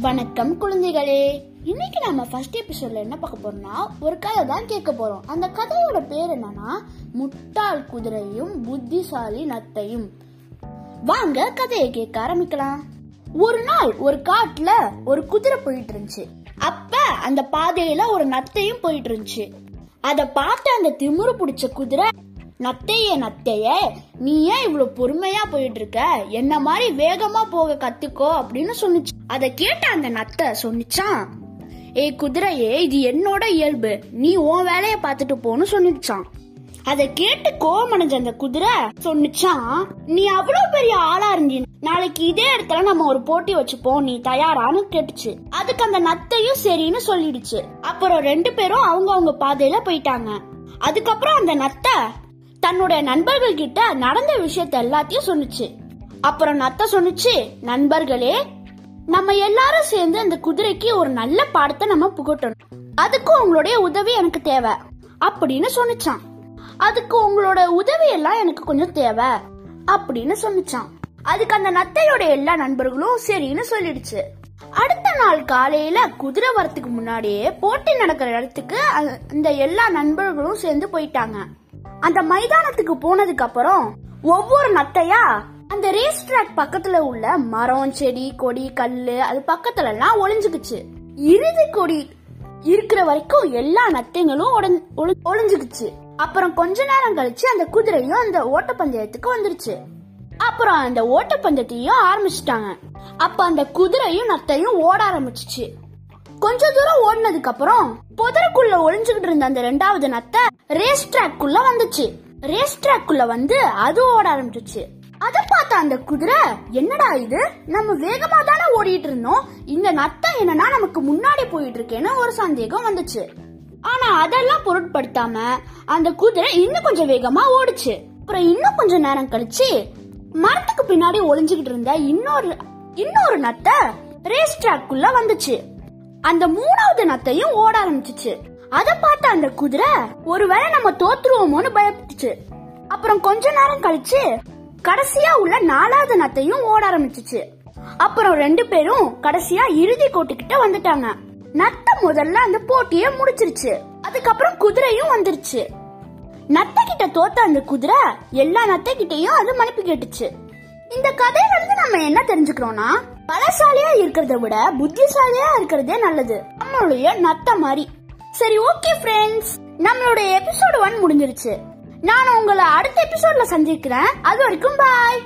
வணக்கம் குழந்தைகளே. இன்னைக்கு நம்ம ஃபர்ஸ்ட் எபிசோட்ல என்ன பார்க்க போறோம்னா ஒரு கதை தான் கேட்க போறோம். அந்த கதையோட பேர் என்னன்னா முட்டாள் குதிரையும் புத்திசாலி நத்தையும். வாங்க கதையை கேட்க ஆரம்பிக்கலாம். ஒரு நாள் ஒரு காட்டுல ஒரு குதிரை போயிட்டு இருந்துச்சு. அப்ப அந்த பாதையில ஒரு நத்தையும் போயிட்டு இருந்துச்சு. அத பார்த்த அந்த திமுரு பிடிச்ச குதிரை நத்தையே நத்தையே நீ ஏன் இவ்வளவு பொறுமையா போயிட்டு இருக்க என்ன மாதிரி வேகமா போக கத்துக்கோ அப்படின்னு சொன்னிச்சு. அத கேட்ட அந்த நத்தை சொன்னிச்சான். ஏய் குதிரையே இது என்னோட இயல்பு. நீ உன் வேலைய பார்த்துட்டு போன்னு சொன்னிச்சான். அத கேட்டு கோவமடைஞ்ச அந்த குதிரை சொன்னிச்சான் நீ அவ்வளவு பெரிய ஆளா இருந்தி. நாளைக்கு இதே இடத்துல நம்ம ஒரு போட்டி வச்சுப்போம். நீ தயாரான்னு கேட்டுச்சு. அதுக்கு அந்த நத்தையும் சரின்னு சொல்லிடுச்சு. அப்புறம் ரெண்டு பேரும் அவங்க அவங்க பாதையில போயிட்டாங்க. அதுக்கப்புறம் அந்த நத்தை தன்னுடைய நண்பர்கள் கிட்ட நடந்த விஷயத்த எல்லாத்தையும் சொன்னுச்சு. அப்புறம் நத்தை சொன்னுச்சு நண்பர்களே நம்ம எல்லாரும் சேர்ந்து அந்த குதிரைக்கு ஒரு நல்ல பாடத்தை நம்ம புகட்டணும். அதுக்கு உங்களுடைய உதவி எனக்கு தேவை அப்படின்னு சொன்னிச்சான் அதுக்கு உங்களோட உதவி எல்லாம் எனக்கு கொஞ்சம் தேவை அப்படின்னு சொன்னிச்சான் அதுக்கு அந்த நத்தையோட எல்லா நண்பர்களும் சரின்னு சொல்லிடுச்சு. அடுத்த நாள் காலையில குதிரை வரத்துக்கு முன்னாடியே போட்டி நடக்கிற இடத்துக்கு அந்த எல்லா நண்பர்களும் சேர்ந்து போயிட்டாங்க. அந்த மைதானத்துக்கு போனதுக்கு அப்புறம் ஒவ்வொரு நத்தையா அந்த ரேஸ் ட்ராக் பக்கத்துல உள்ள மரம் செடி கொடி கல்லு அது பக்கத்துல எல்லாம் ஒளிஞ்சுக்குச்சு. இறுதி கொடி இருக்கிற வரைக்கும் எல்லா நத்தைங்களும் ஒளி- ஒளிஞ்சுக்குச்சு. அப்புறம் கொஞ்ச நேரம் கழிச்சு அந்த குதிரையும் அந்த ஓட்டப்பந்தயத்துக்கு வந்துருச்சு. அப்புறம் அந்த ஓட்டப்பந்தயத்தையும் ஆரம்பிச்சிட்டாங்க. அப்ப அந்த குதிரையும் நத்தையும் ஓட ஆரம்பிச்சுச்சு. கொஞ்ச தூரம் ஓடினதுக்கு அப்புறம் புதருக்குள்ள ஒளிஞ்சுகிட்டு இருந்த அந்த ரெண்டாவது நத்தை ரேஸ் ட்ராக்குள்ள வந்துச்சு. ரேஸ் ட்ராக்குள்ள வந்து அது ஓட ஆரம்பிச்சிச்சு. அத பார்த்த அந்த குதிரை என்னடா இது? நம்ம வேகமா தானே ஓடிட்டு இருந்தோம். இந்த நத்தை என்னன்னா நமக்கு முன்னாடி போயிட்டு இருக்கேன்னு ஒரு சந்தேகம் வந்துச்சு. ஆனா அதெல்லாம் பொருட்படுத்தாம அந்த குதிரை இன்னும் கொஞ்சம் வேகமா ஓடுச்சு. அப்புறம் இன்னும் கொஞ்ச நேரம் கழிச்சு மரத்துக்கு பின்னாடி ஒளிஞ்சுகிட்டு இருந்த இன்னொரு இன்னொரு நத்தை ரேஸ் ட்ராக்குள்ள வந்துச்சு. அந்த மூணாவது நத்தையும் ஓட ஆரம்பிச்சுச்சு. அத பார்த்த அந்த குதிரை ஒருவேளை நம்ம தோத்துருவோமோன்னு பயப்பட்டுச்சு. அப்புறம் கொஞ்ச நேரம் கழிச்சு கடைசியா உள்ள நாலாவது நத்தையும் ஓட ஆரம்பிச்சுச்சு. அப்புறம் ரெண்டு பேரும் கடைசியா இறுதி கோட்டுக்கிட்ட வந்துட்டாங்க. நத்தை முதல்ல அந்த போட்டியை முடிச்சிருச்சு. அதுக்கப்புறம் குதிரையும் வந்துருச்சு. நத்தை கிட்ட தோத்த அந்த குதிரை எல்லா நத்தை கிட்டையும் அது மன்னிப்பு கேட்டுச்சு. இந்த கதையில இருந்து நம்ம என்ன தெரிஞ்சுக்கிறோம்னா பலசாலியா இருக்கிறத விட புத்திசாலியா இருக்கிறதே நல்லது. நம்மளுடைய நத்த மாதிரி சரி ஓகே ஃப்ரெண்ட்ஸ் நம்மளுடைய எபிசோடு ஒன் முடிஞ்சிருச்சு. நான் உங்களை அடுத்த எபிசோட்ல சந்திக்கிறேன். அது வரைக்கும் பாய்